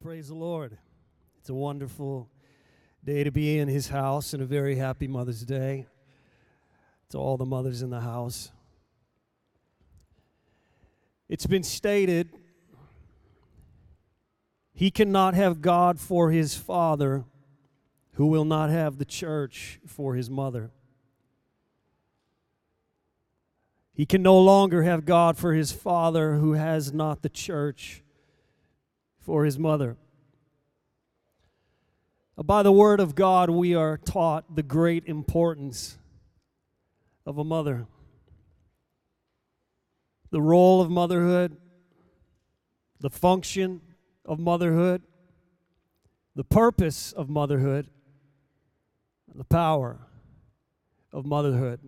praise the Lord. It's a wonderful day to be in his house and a very happy Mother's Day to all the mothers in the house. It's been stated he cannot have God for his father who will not have the church for his mother. He can no longer have God for his father who has not the church for his mother. Uh, by the word of God, we are taught the great importance of a mother. The role of motherhood, the function of motherhood, the purpose of motherhood, the power of motherhood.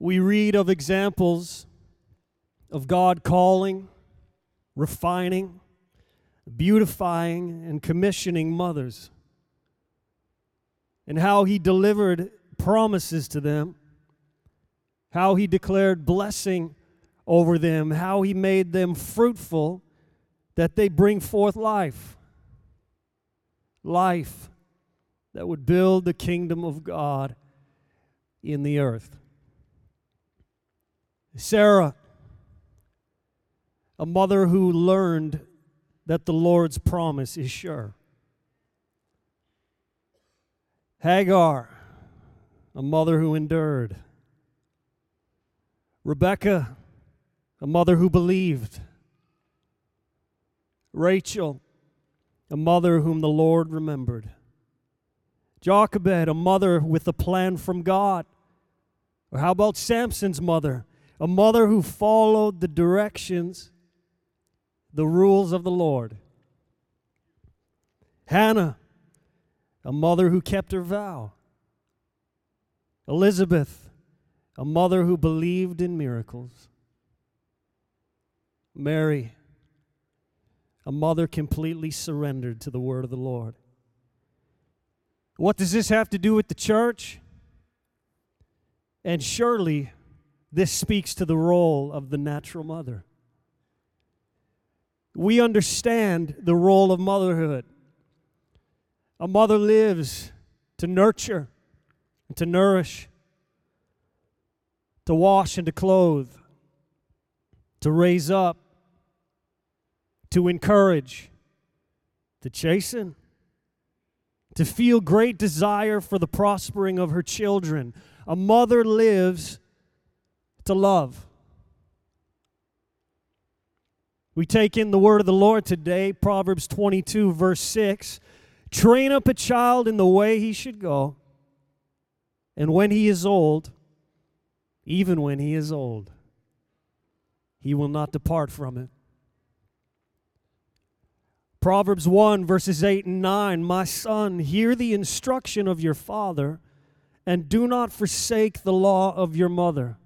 We read of examples of God calling refining, beautifying, and commissioning mothers, and how he delivered promises to them, how he declared blessing over them, how he made them fruitful that they bring forth life. Life that would build the kingdom of God in the earth. Sarah a mother who learned that the Lord's promise is sure. Hagar, a mother who endured. Rebecca, a mother who believed. Rachel, a mother whom the Lord remembered. Jochebed, a mother with a plan from God. Or how about Samson's mother? A mother who followed the directions the rules of the Lord. Hannah, a mother who kept her vow. Elizabeth, a mother who believed in miracles. Mary, a mother completely surrendered to the word of the Lord. What does this have to do with the church? And surely this speaks to the role of the natural mother we understand the role of motherhood. A mother lives to nurture and to nourish, to wash and to clothe, to raise up, to encourage, to chasten, to feel great desire for the prospering of her children. A mother lives to love. We take in the word of the Lord today, Proverbs 22, verse 6. Train up a child in the way he should go, and when he is old, even when he is old, he will not depart from it. Proverbs 1, verses 8 and 9 My son, hear the instruction of your father, and do not forsake the law of your mother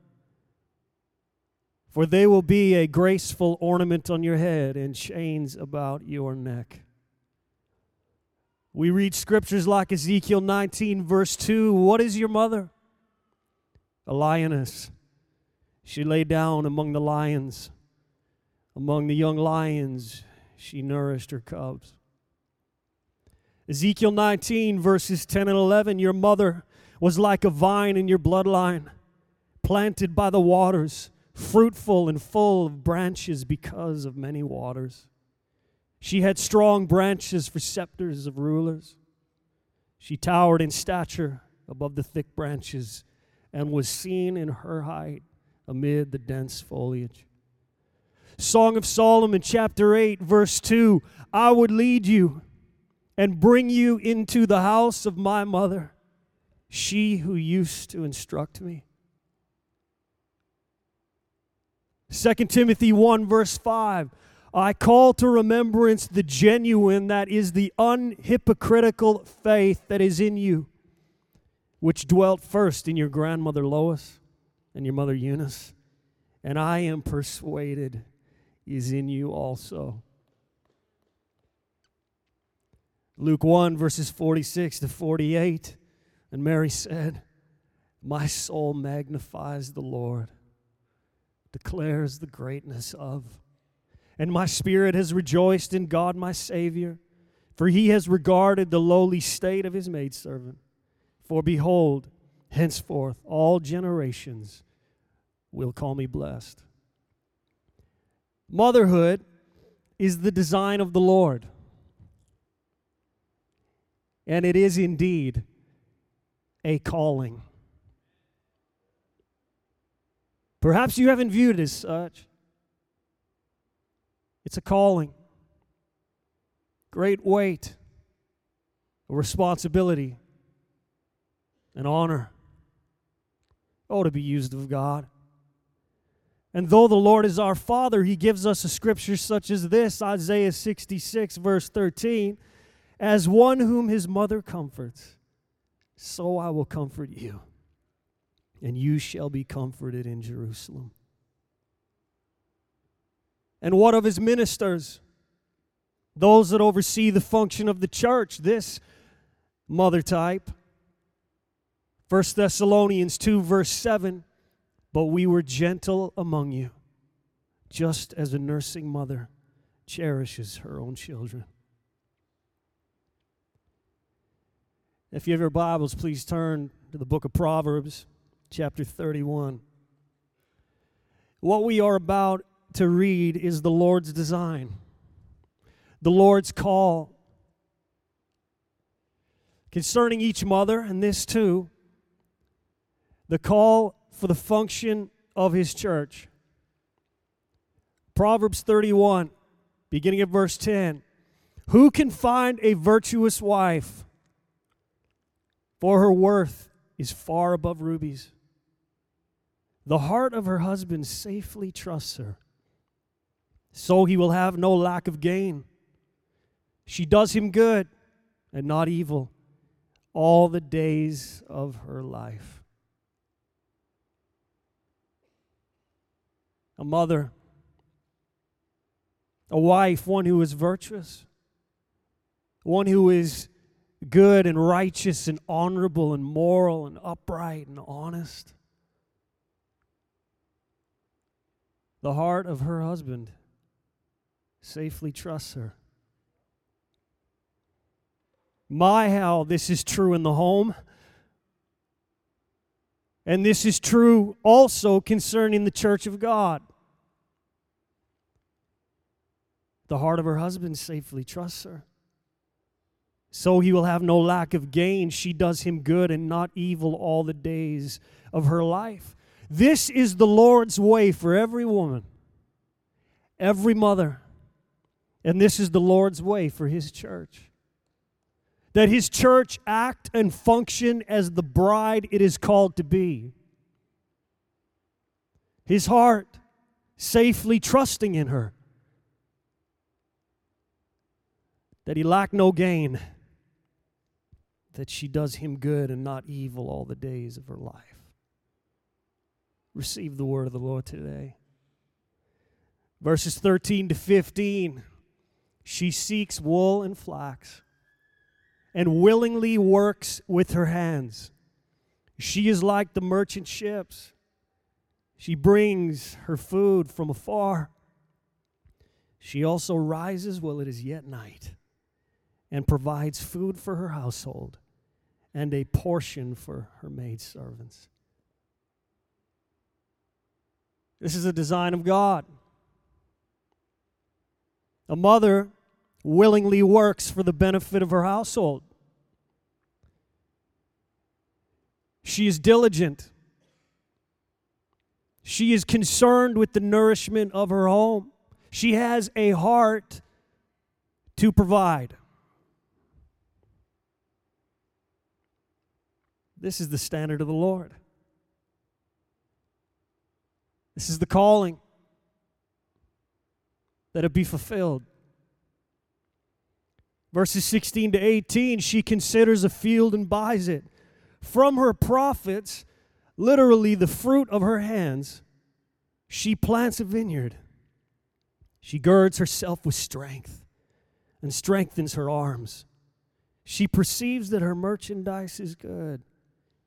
for they will be a graceful ornament on your head and chains about your neck. We read scriptures like Ezekiel 19, verse 2 What is your mother? A lioness. She lay down among the lions. Among the young lions, she nourished her cubs. Ezekiel 19, verses 10 and 11 Your mother was like a vine in your bloodline, planted by the waters fruitful and full of branches because of many waters. She had strong branches for scepters of rulers. She towered in stature above the thick branches and was seen in her height amid the dense foliage. Song of Solomon, chapter 8, verse 2 I would lead you and bring you into the house of my mother, she who used to instruct me. 2 Timothy 1, verse 5. I call to remembrance the genuine, that is the unhypocritical faith that is in you, which dwelt first in your grandmother Lois and your mother Eunice, and I am persuaded is in you also. Luke 1, verses 46 to 48. And Mary said, My soul magnifies the Lord declares the greatness of. And my spirit has rejoiced in God my Savior, for he has regarded the lowly state of his maidservant. For behold, henceforth all generations will call me blessed. Motherhood is the design of the Lord. And it is indeed a calling. Perhaps you haven't viewed it as such. It's a calling, great weight, a responsibility, an honor. Oh, to be used of God. And though the Lord is our Father, He gives us a scripture such as this Isaiah 66, verse 13 As one whom His mother comforts, so I will comfort you, and you shall be comforted in Jerusalem. And what of his ministers? Those that oversee the function of the church, this mother type. 1 Thessalonians 2, verse 7 But we were gentle among you, just as a nursing mother cherishes her own children. If you have your Bibles, please turn to the book of Proverbs, chapter 31. What we are about to read is the Lord's design, the Lord's call. Concerning each mother, and this too, the call for the function of his church. Proverbs 31, beginning at verse 10. Who can find a virtuous wife? For her worth is far above rubies. The heart of her husband safely trusts her so he will have no lack of gain. She does him good and not evil all the days of her life. A mother, a wife, one who is virtuous, one who is good and righteous and honorable and moral and upright and honest. The heart of her husband safely trusts her. My, how this is true in the home. And this is true also concerning the church of God. The heart of her husband safely trusts her. So he will have no lack of gain. She does him good and not evil all the days of her life. This is the Lord's way for every woman, every mother, and this is the Lord's way for His church. That His church act and function as the bride it is called to be. His heart safely trusting in her. That He lack no gain. That she does Him good and not evil all the days of her life. Receive the word of the Lord today. Verses 13 to 15. She seeks wool and flax and willingly works with her hands. She is like the merchant ships. She brings her food from afar. She also rises while it is yet night and provides food for her household and a portion for her maidservants. This is a design of God. A mother willingly works for the benefit of her household. She is diligent. She is concerned with the nourishment of her home. She has a heart to provide. This is the standard of the Lord. This is the calling that it be fulfilled. Verses 16 to 18, she considers a field and buys it. From her profits, literally the fruit of her hands, she plants a vineyard. She girds herself with strength and strengthens her arms. She perceives that her merchandise is good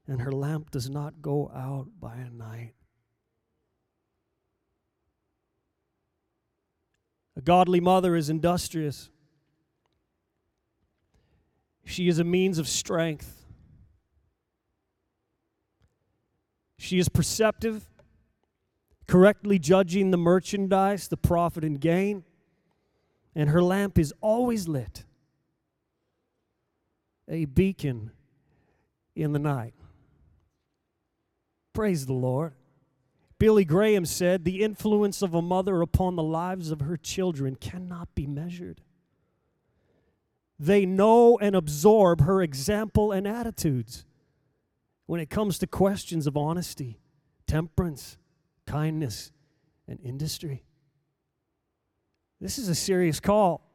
and her lamp does not go out by night. A godly mother is industrious. She is a means of strength. She is perceptive, correctly judging the merchandise, the profit and gain, and her lamp is always lit, a beacon in the night. Praise the Lord. Billy Graham said, The influence of a mother upon the lives of her children cannot be measured. They know and absorb her example and attitudes when it comes to questions of honesty, temperance, kindness, and industry. This is a serious call.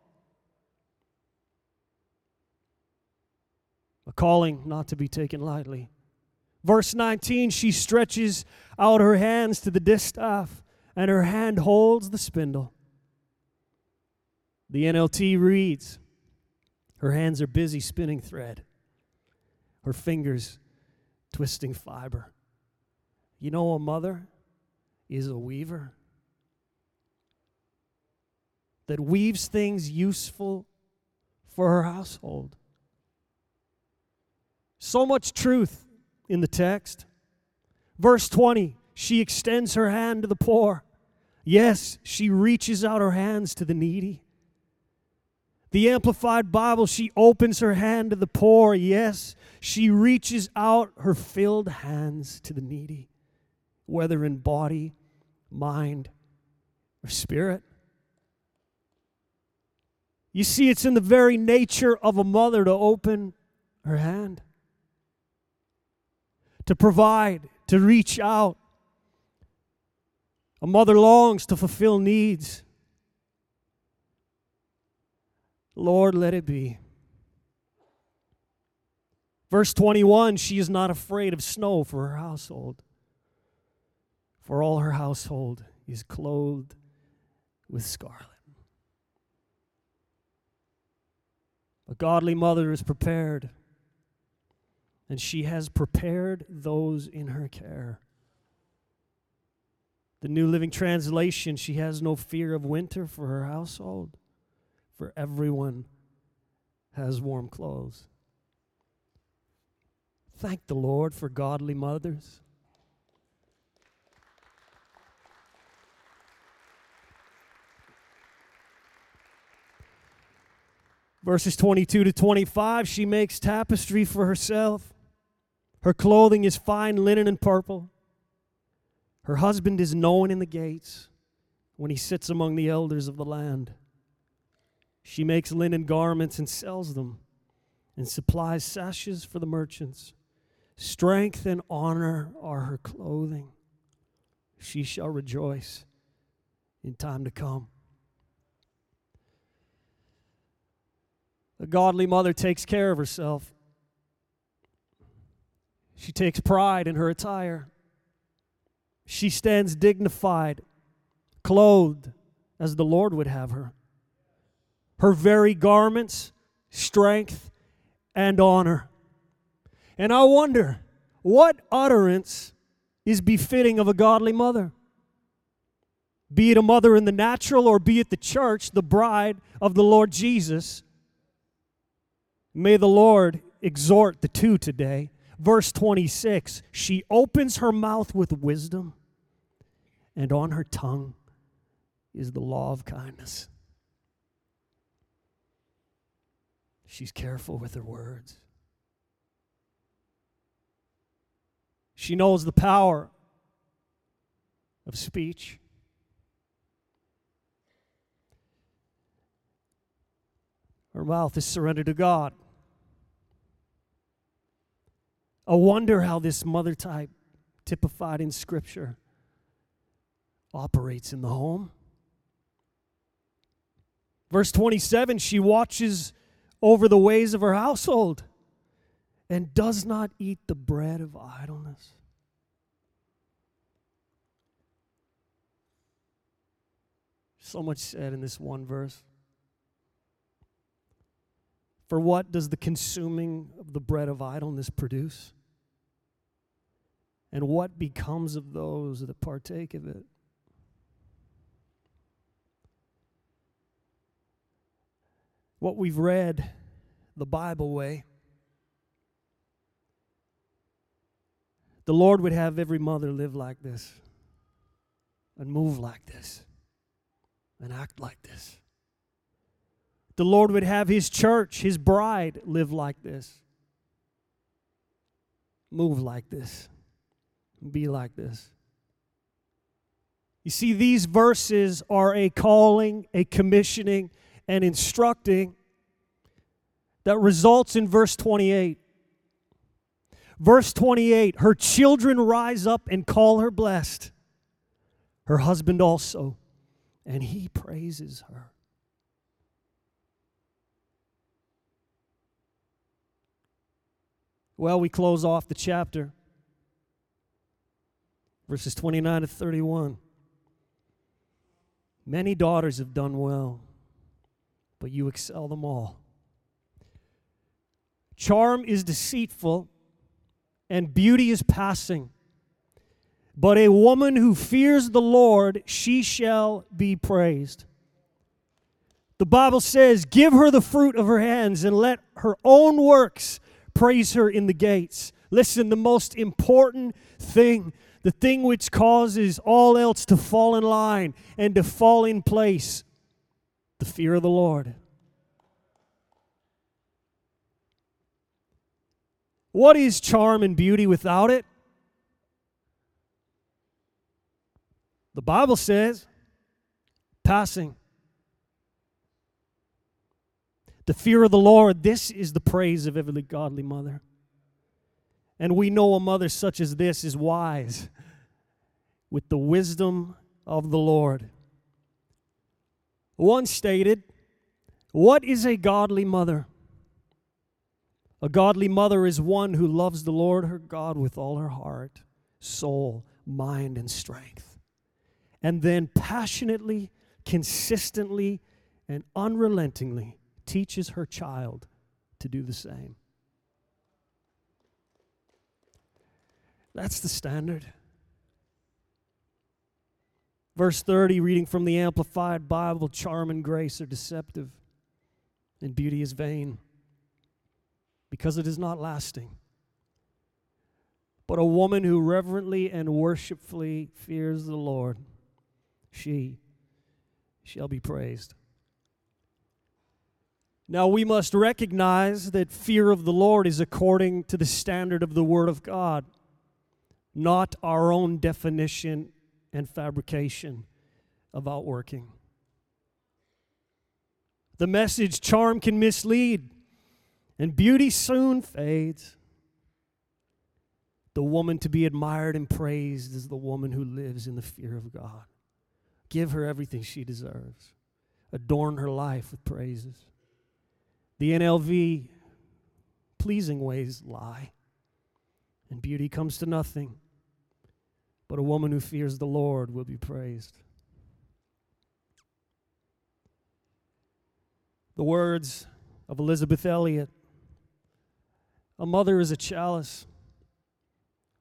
A calling not to be taken lightly. Verse 19, she stretches out her hands to the distaff, and her hand holds the spindle. The NLT reads, Her hands are busy spinning thread, her fingers twisting fiber. You know, a mother is a weaver that weaves things useful for her household. So much truth in the text. Verse 20 she extends her hand to the poor. Yes, she reaches out her hands to the needy. The Amplified Bible, she opens her hand to the poor. Yes, she reaches out her filled hands to the needy, whether in body, mind, or spirit. You see, it's in the very nature of a mother to open her hand to provide, to reach out. A mother longs to fulfill needs. Lord, let it be. Verse 21 She is not afraid of snow for her household, for all her household is clothed with scarlet. A godly mother is prepared and she has prepared those in her care. The New Living Translation, she has no fear of winter for her household, for everyone has warm clothes. Thank the Lord for godly mothers. Verses 22 to 25, she makes tapestry for herself. Her clothing is fine linen and purple. Her husband is known in the gates when he sits among the elders of the land. She makes linen garments and sells them, and supplies sashes for the merchants. Strength and honor are her clothing. She shall rejoice in time to come. A godly mother takes care of herself. She takes pride in her attire. She stands dignified, clothed as the Lord would have her. Her very garments, strength, and honor. And I wonder what utterance is befitting of a godly mother? Be it a mother in the natural or be it the church, the bride of the Lord Jesus. May the Lord exhort the two today Verse 26 She opens her mouth with wisdom, and on her tongue is the law of kindness. She's careful with her words. She knows the power of speech. Her mouth is surrendered to God. I wonder how this mother type, typified in Scripture, operates in the home. Verse 27 she watches over the ways of her household and does not eat the bread of idleness. So much said in this one verse. For what does the consuming of the bread of idleness produce? And what becomes of those that partake of it? what we've read the Bible way, the Lord would have every mother live like this and move like this and act like this. The Lord would have His church, His bride, live like this, move like this, be like this. You see, these verses are a calling, a commissioning, and instructing that results in verse 28. Verse 28 Her children rise up and call her blessed, her husband also, and he praises her. Well, we close off the chapter, verses 29 to 31. Many daughters have done well, but you excel them all. Charm is deceitful, and beauty is passing. But a woman who fears the Lord, she shall be praised. The Bible says, Give her the fruit of her hands, and let her own works praise her in the gates. Listen, the most important thing the thing which causes all else to fall in line and to fall in place the fear of the Lord. What is charm and beauty without it? The Bible says passing. The fear of the Lord, this is the praise of every godly mother. And we know a mother such as this is wise with the wisdom of the Lord. One stated, What is a godly mother? A godly mother is one who loves the Lord her God with all her heart, soul, mind, and strength. And then passionately, consistently, and unrelentingly teaches her child to do the same. That's the standard. Verse 30, reading from the Amplified Bible charm and grace are deceptive, and beauty is vain, because it is not lasting. But a woman who reverently and worshipfully fears the Lord, she shall be praised. Now we must recognize that fear of the Lord is according to the standard of the Word of God not our own definition and fabrication of outworking. The message charm can mislead, and beauty soon fades. The woman to be admired and praised is the woman who lives in the fear of God. Give her everything she deserves, adorn her life with praises. The NLV pleasing ways lie, and beauty comes to nothing but a woman who fears the Lord will be praised. The words of Elisabeth Elliot A mother is a chalice,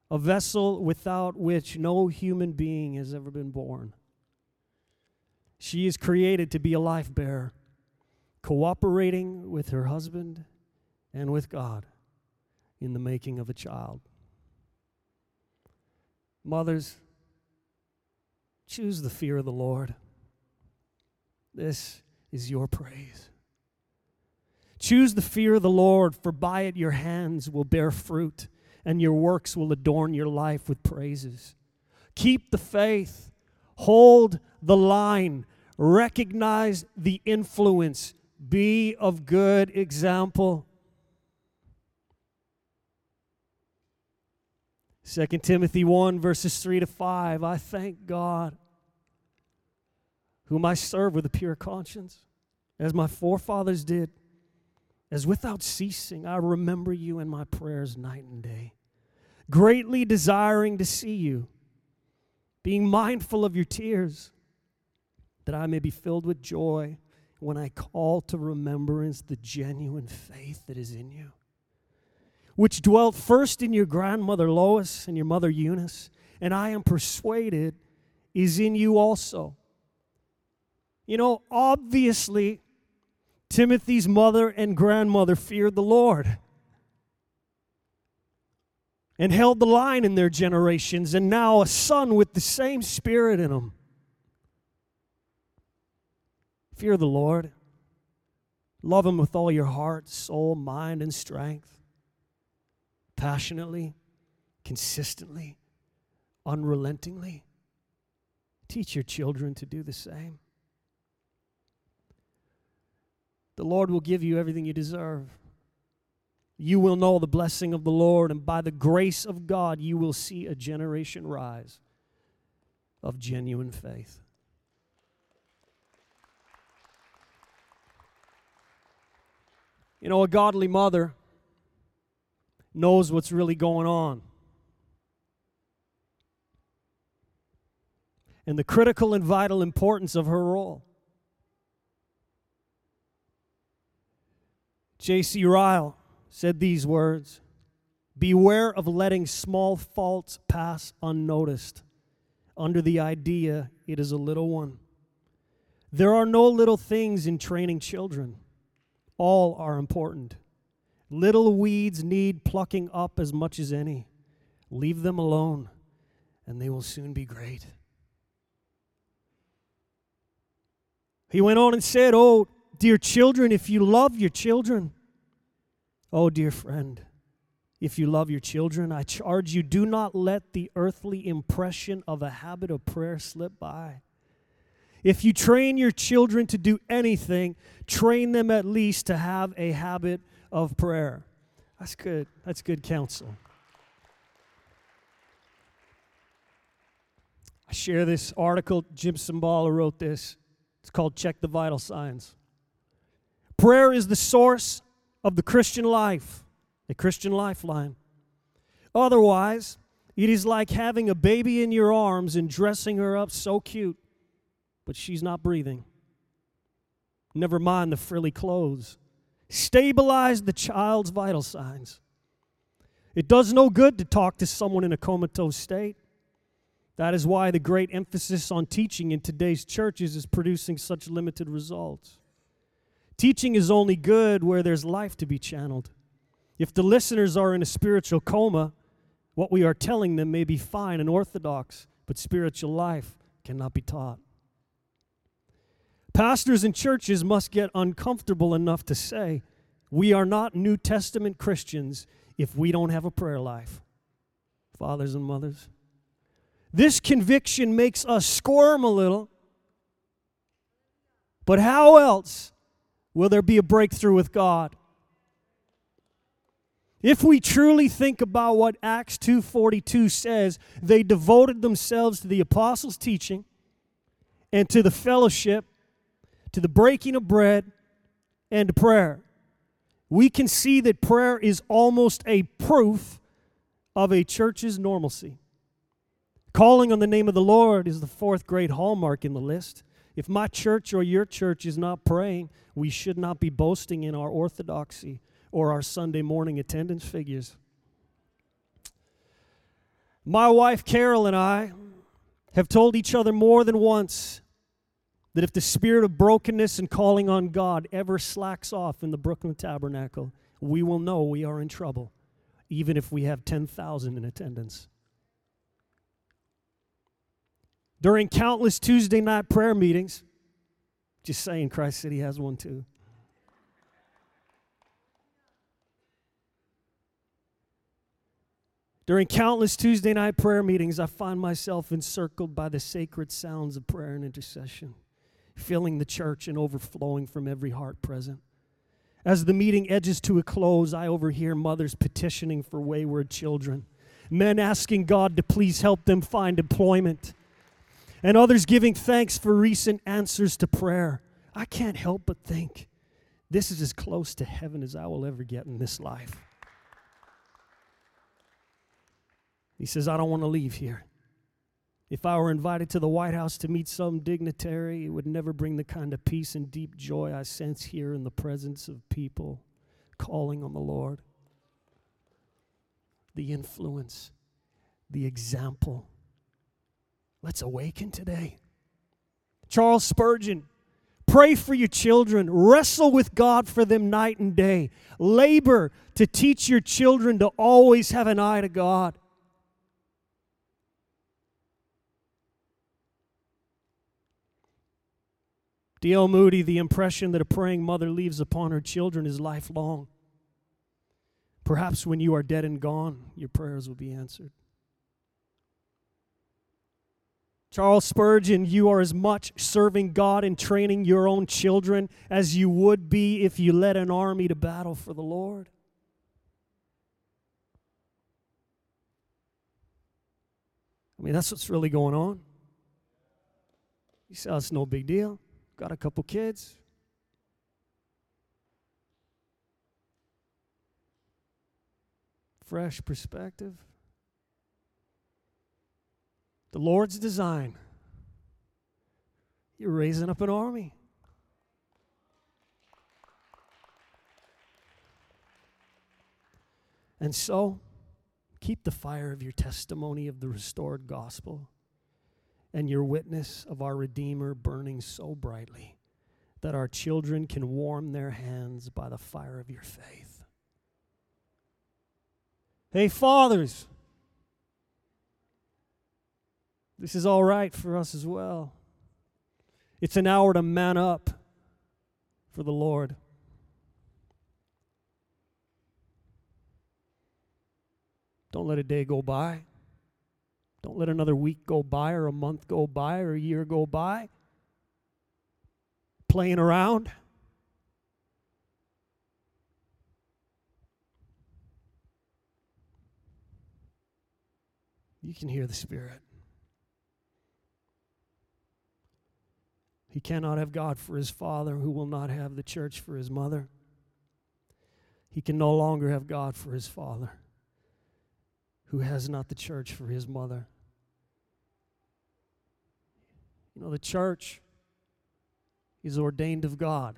a vessel without which no human being has ever been born. She is created to be a life bearer, cooperating with her husband and with God in the making of a child. Mothers, choose the fear of the Lord. This is your praise. Choose the fear of the Lord, for by it your hands will bear fruit, and your works will adorn your life with praises. Keep the faith, hold the line, recognize the influence, be of good example. 2 Timothy 1, verses 3 to 5. I thank God, whom I serve with a pure conscience, as my forefathers did, as without ceasing I remember you in my prayers night and day, greatly desiring to see you, being mindful of your tears, that I may be filled with joy when I call to remembrance the genuine faith that is in you which dwelt first in your grandmother Lois and your mother Eunice, and I am persuaded is in you also. You know, obviously, Timothy's mother and grandmother feared the Lord and held the line in their generations, and now a son with the same spirit in him. Fear the Lord. Love him with all your heart, soul, mind, and strength. Passionately, consistently, unrelentingly. Teach your children to do the same. The Lord will give you everything you deserve. You will know the blessing of the Lord, and by the grace of God, you will see a generation rise of genuine faith. You know, a godly mother knows what's really going on. And the critical and vital importance of her role. J.C. Ryle said these words Beware of letting small faults pass unnoticed under the idea it is a little one. There are no little things in training children, all are important. Little weeds need plucking up as much as any. Leave them alone, and they will soon be great. He went on and said, Oh, Dear children, if you love your children, oh, dear friend, if you love your children, I charge you, do not let the earthly impression of a habit of prayer slip by. If you train your children to do anything, train them at least to have a habit of prayer. That's good. That's good counsel. I share this article. Jim Cymbala wrote this. It's called Check the Vital Signs. Prayer is the source of the Christian life, a Christian lifeline. Otherwise, it is like having a baby in your arms and dressing her up so cute, but she's not breathing. Never mind the frilly clothes. Stabilize the child's vital signs. It does no good to talk to someone in a comatose state. That is why the great emphasis on teaching in today's churches is producing such limited results. Teaching is only good where there's life to be channeled. If the listeners are in a spiritual coma, what we are telling them may be fine and orthodox, but spiritual life cannot be taught. Pastors and churches must get uncomfortable enough to say, We are not New Testament Christians if we don't have a prayer life. Fathers and mothers. This conviction makes us squirm a little. But how else will there be a breakthrough with God? If we truly think about what Acts 2:42 says, they devoted themselves to the apostles' teaching and to the fellowship, to the breaking of bread and to prayer. We can see that prayer is almost a proof of a church's normalcy. Calling on the name of the Lord is the fourth great hallmark in the list. If my church or your church is not praying, we should not be boasting in our orthodoxy or our Sunday morning attendance figures. My wife Carol and I have told each other more than once that if the spirit of brokenness and calling on God ever slacks off in the Brooklyn Tabernacle, we will know we are in trouble, even if we have 10,000 in attendance. During countless Tuesday night prayer meetings, just saying, Christ City has one too. During countless Tuesday night prayer meetings, I find myself encircled by the sacred sounds of prayer and intercession, filling the church and overflowing from every heart present. As the meeting edges to a close, I overhear mothers petitioning for wayward children, men asking God to please help them find employment and others giving thanks for recent answers to prayer. I can't help but think this is as close to heaven as I will ever get in this life. He says, I don't want to leave here. If I were invited to the White House to meet some dignitary, it would never bring the kind of peace and deep joy I sense here in the presence of people calling on the Lord. The influence, the example, Let's awaken today. Charles Spurgeon Pray for your children. Wrestle with God for them night and day. Labor to teach your children to always have an eye to God. D.L. Moody, the impression that a praying mother leaves upon her children is lifelong. Perhaps when you are dead and gone, your prayers will be answered. Charles Spurgeon, you are as much serving God and training your own children as you would be if you led an army to battle for the Lord. I mean, that's what's really going on. You say, oh, it's no big deal. Got a couple kids. Fresh perspective. The Lord's design. You're raising up an army. And so, keep the fire of your testimony of the restored gospel and your witness of our Redeemer burning so brightly that our children can warm their hands by the fire of your faith. Hey, fathers, this is all right for us as well. It's an hour to man up for the Lord. Don't let a day go by don't let another week go by or a month go by or a year go by playing around. You can hear the Spirit. He cannot have God for his father, who will not have the church for his mother. He can no longer have God for his father, who has not the church for his mother. You know, the church is ordained of God.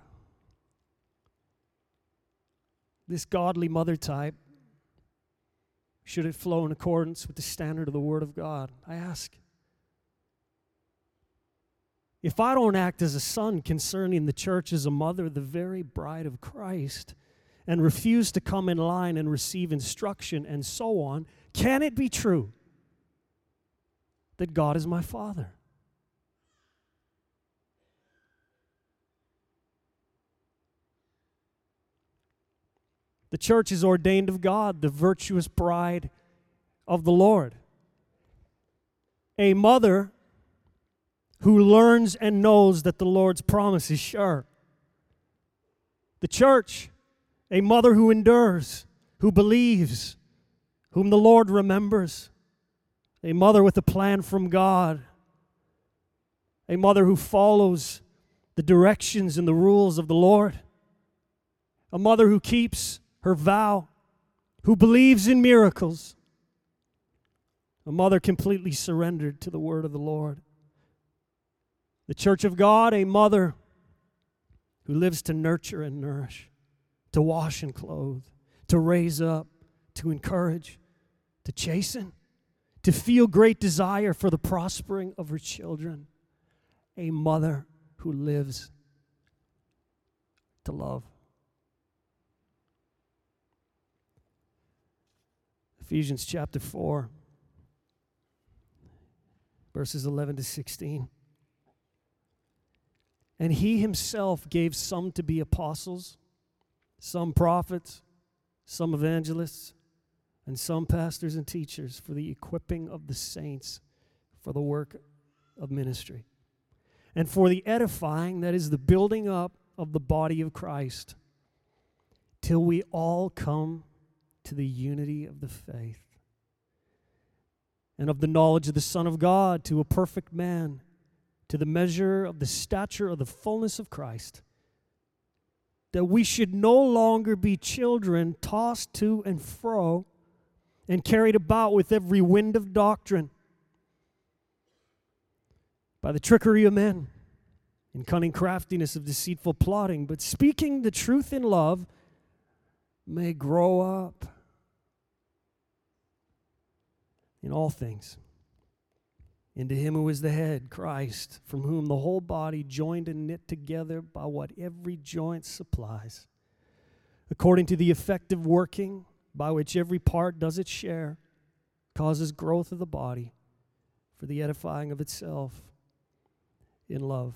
This godly mother type, should it flow in accordance with the standard of the Word of God? I ask. If I don't act as a son concerning the church as a mother, the very bride of Christ, and refuse to come in line and receive instruction and so on, can it be true that God is my father? The church is ordained of God, the virtuous bride of the Lord. A mother who learns and knows that the Lord's promise is sure. The church, a mother who endures, who believes, whom the Lord remembers. A mother with a plan from God. A mother who follows the directions and the rules of the Lord. A mother who keeps her vow, who believes in miracles. A mother completely surrendered to the word of the Lord. The church of God, a mother who lives to nurture and nourish, to wash and clothe, to raise up, to encourage, to chasten, to feel great desire for the prospering of her children. A mother who lives to love. Ephesians chapter 4, verses 11 to 16. And he himself gave some to be apostles, some prophets, some evangelists, and some pastors and teachers for the equipping of the saints for the work of ministry, and for the edifying, that is, the building up of the body of Christ, till we all come to the unity of the faith and of the knowledge of the Son of God to a perfect man, to the measure of the stature of the fullness of Christ, that we should no longer be children tossed to and fro and carried about with every wind of doctrine by the trickery of men and cunning craftiness of deceitful plotting, but speaking the truth in love may grow up in all things into him who is the head, Christ, from whom the whole body, joined and knit together by what every joint supplies, according to the effective working by which every part does its share, causes growth of the body for the edifying of itself in love.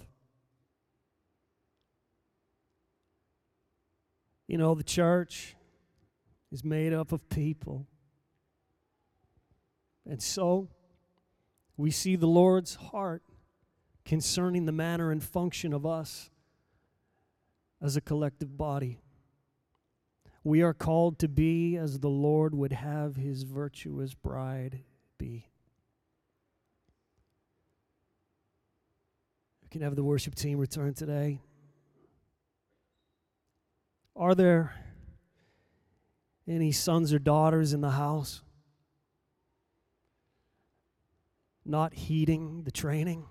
You know, the church is made up of people. And so, we see the Lord's heart concerning the manner and function of us as a collective body. We are called to be as the Lord would have his virtuous bride be. We can have the worship team return today. Are there any sons or daughters in the house? Not heeding the training,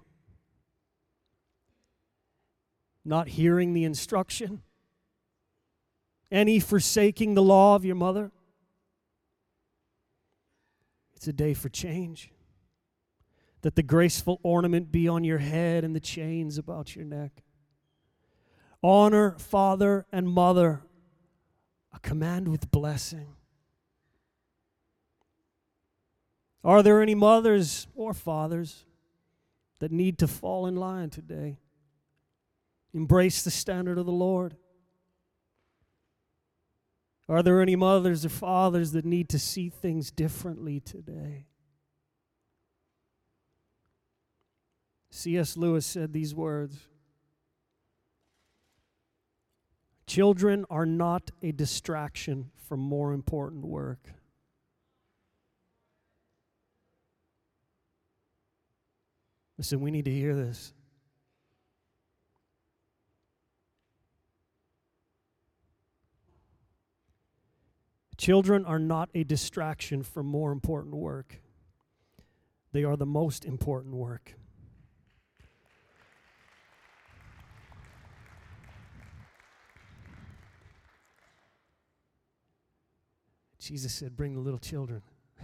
not hearing the instruction, any forsaking the law of your mother. It's a day for change. That the graceful ornament be on your head and the chains about your neck. Honor father and mother, a command with blessing. Are there any mothers or fathers that need to fall in line today? Embrace the standard of the Lord. Are there any mothers or fathers that need to see things differently today? C.S. Lewis said these words Children are not a distraction from more important work. Listen, we need to hear this. Children are not a distraction from more important work. They are the most important work. Jesus said, Bring the little children.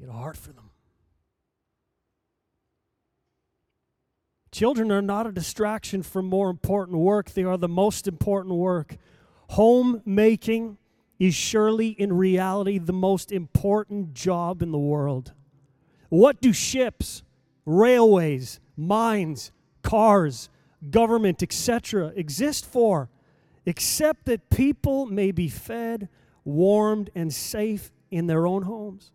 Had a heart for them. Children are not a distraction from more important work, they are the most important work. Homemaking is surely in reality the most important job in the world. What do ships, railways, mines, cars, government, etc. exist for? Except that people may be fed, warmed, and safe in their own homes.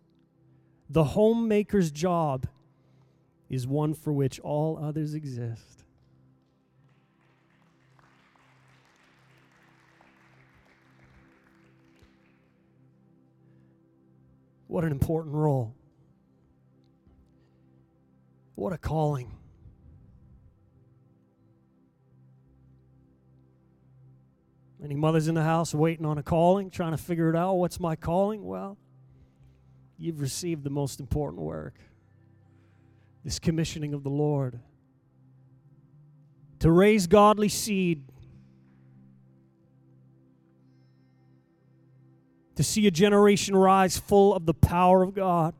The homemaker's job is one for which all others exist. What an important role. What a calling. Any mothers in the house waiting on a calling, trying to figure it out? What's my calling? Well, you've received the most important work this commissioning of the Lord. To raise godly seed, to see a generation rise full of the power of God,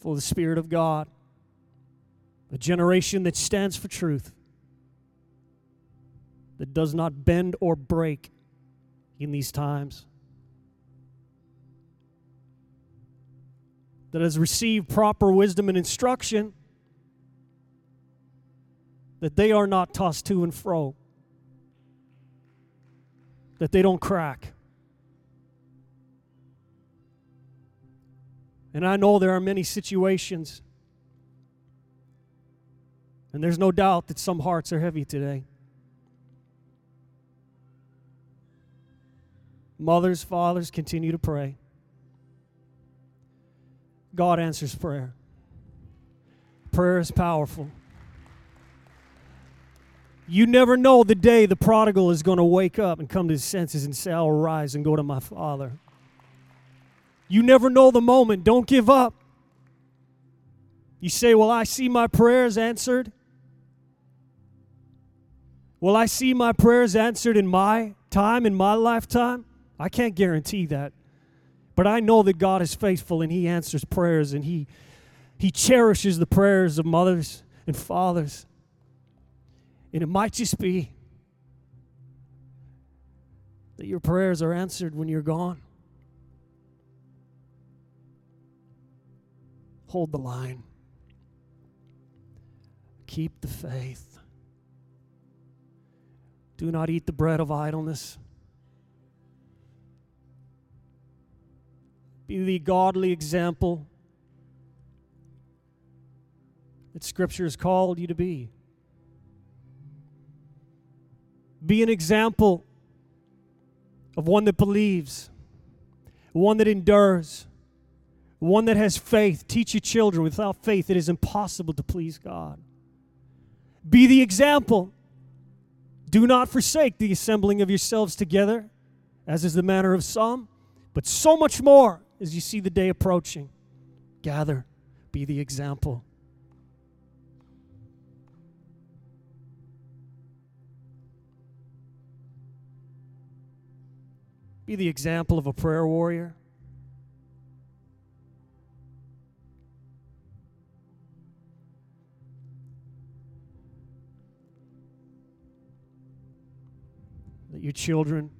full of the Spirit of God, a generation that stands for truth, that does not bend or break in these times. That has received proper wisdom and instruction, that they are not tossed to and fro, that they don't crack. And I know there are many situations, and there's no doubt that some hearts are heavy today. Mothers, fathers, continue to pray. God answers prayer. Prayer is powerful. You never know the day the prodigal is going to wake up and come to his senses and say, I'll rise and go to my father. You never know the moment. Don't give up. You say, Well, I see my prayers answered. Will I see my prayers answered in my time, in my lifetime? I can't guarantee that. But I know that God is faithful and He answers prayers and He, he cherishes the prayers of mothers and fathers. And it might just be that your prayers are answered when you're gone. Hold the line. Keep the faith. Do not eat the bread of idleness. Be the godly example that Scripture has called you to be. Be an example of one that believes, one that endures, one that has faith. Teach your children without faith, it is impossible to please God. Be the example. Do not forsake the assembling of yourselves together, as is the manner of some, but so much more as you see the day approaching. Gather, be the example. Be the example of a prayer warrior. That your children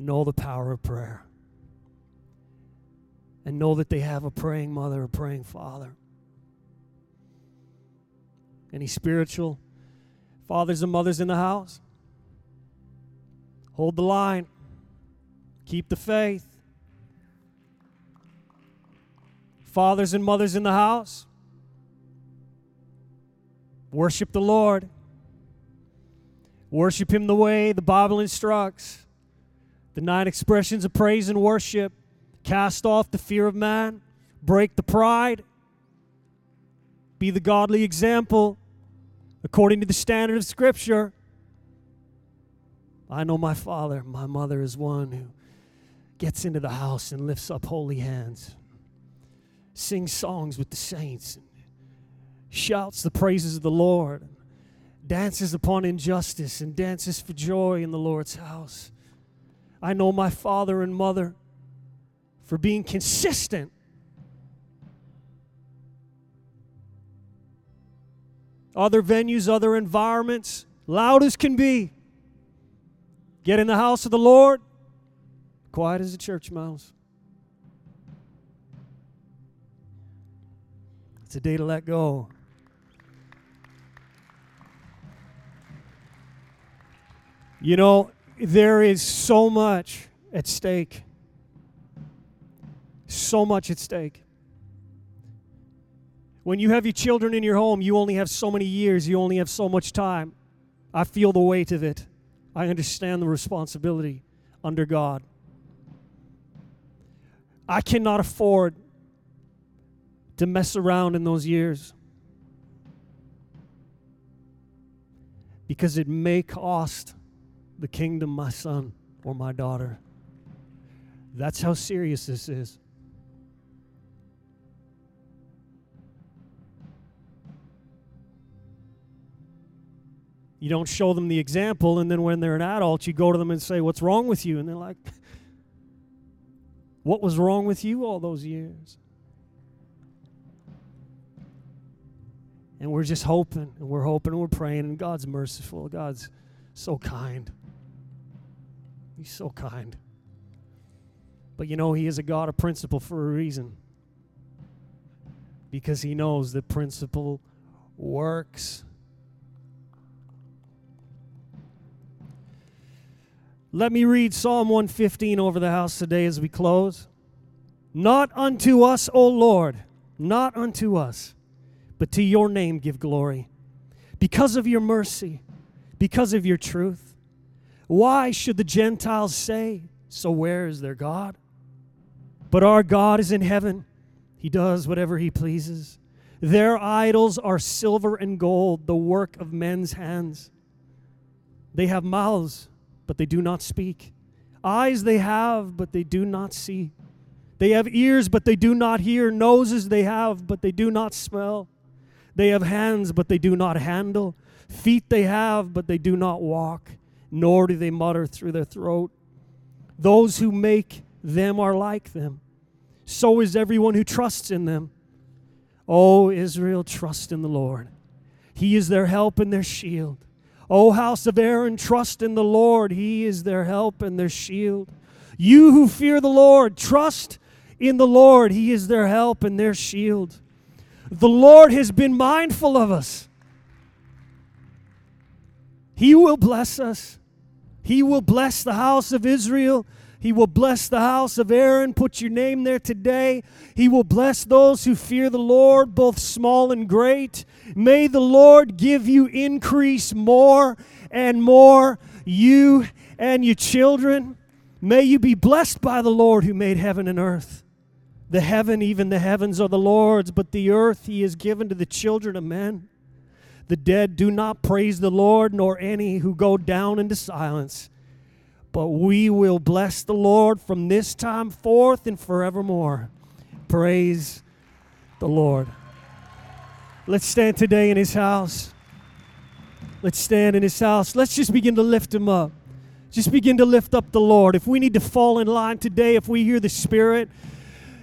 know the power of prayer and know that they have a praying mother, a praying father. Any spiritual fathers and mothers in the house? Hold the line. Keep the faith. Fathers and mothers in the house, worship the Lord. Worship Him the way the Bible instructs. The nine expressions of praise and worship. Cast off the fear of man, break the pride, be the godly example. According to the standard of Scripture. I know my father, my mother is one who gets into the house and lifts up holy hands, sings songs with the saints, shouts the praises of the Lord, dances upon injustice, and dances for joy in the Lord's house. I know my father and mother for being consistent. Other venues, other environments, loud as can be. Get in the house of the Lord, quiet as a church mouse. It's a day to let go. You know, there is so much at stake. So much at stake. When you have your children in your home, you only have so many years, you only have so much time. I feel the weight of it. I understand the responsibility under God. I cannot afford to mess around in those years because it may cost the kingdom my son or my daughter. That's how serious this is. You don't show them the example, and then when they're an adult, you go to them and say, What's wrong with you? And they're like, What was wrong with you all those years? And we're just hoping, and we're hoping, and we're praying, and God's merciful. God's so kind. He's so kind. But you know, He is a God of principle for a reason. Because He knows that principle works. Let me read Psalm 115 over the house today as we close. Not unto us, O Lord, not unto us, but to your name give glory. Because of your mercy, because of your truth. Why should the Gentiles say, So where is their God? But our God is in heaven. He does whatever he pleases. Their idols are silver and gold, the work of men's hands. They have mouths, but they do not speak. Eyes they have, but they do not see. They have ears, but they do not hear. Noses they have, but they do not smell. They have hands, but they do not handle. Feet they have, but they do not walk nor do they mutter through their throat. Those who make them are like them. So is everyone who trusts in them. O Israel, trust in the Lord. He is their help and their shield. O house of Aaron, trust in the Lord. He is their help and their shield. You who fear the Lord, trust in the Lord. He is their help and their shield. The Lord has been mindful of us. He will bless us. He will bless the house of Israel. He will bless the house of Aaron. Put your name there today. He will bless those who fear the Lord, both small and great. May the Lord give you increase more and more, you and your children. May you be blessed by the Lord who made heaven and earth. The heaven, even the heavens, are the Lord's, but the earth he has given to the children of men. The dead do not praise the Lord, nor any who go down into silence. But we will bless the Lord from this time forth and forevermore. Praise the Lord. Let's stand today in his house. Let's stand in his house. Let's just begin to lift him up. Just begin to lift up the Lord. If we need to fall in line today, if we hear the Spirit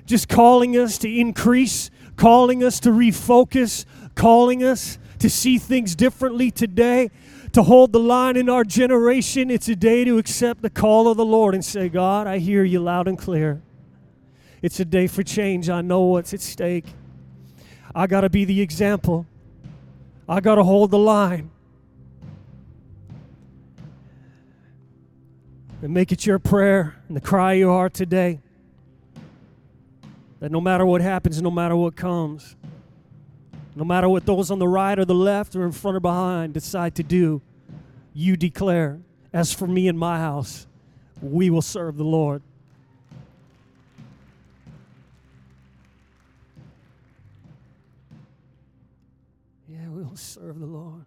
just calling us to increase, calling us to refocus, calling us to see things differently today, to hold the line in our generation, it's a day to accept the call of the Lord and say, God, I hear you loud and clear. It's a day for change. I know what's at stake. I got to be the example. I got to hold the line. And make it your prayer and the cry your heart today that no matter what happens, no matter what comes, no matter what those on the right or the left or in front or behind decide to do, you declare, as for me and my house, we will serve the Lord. Yeah, we'll serve the Lord.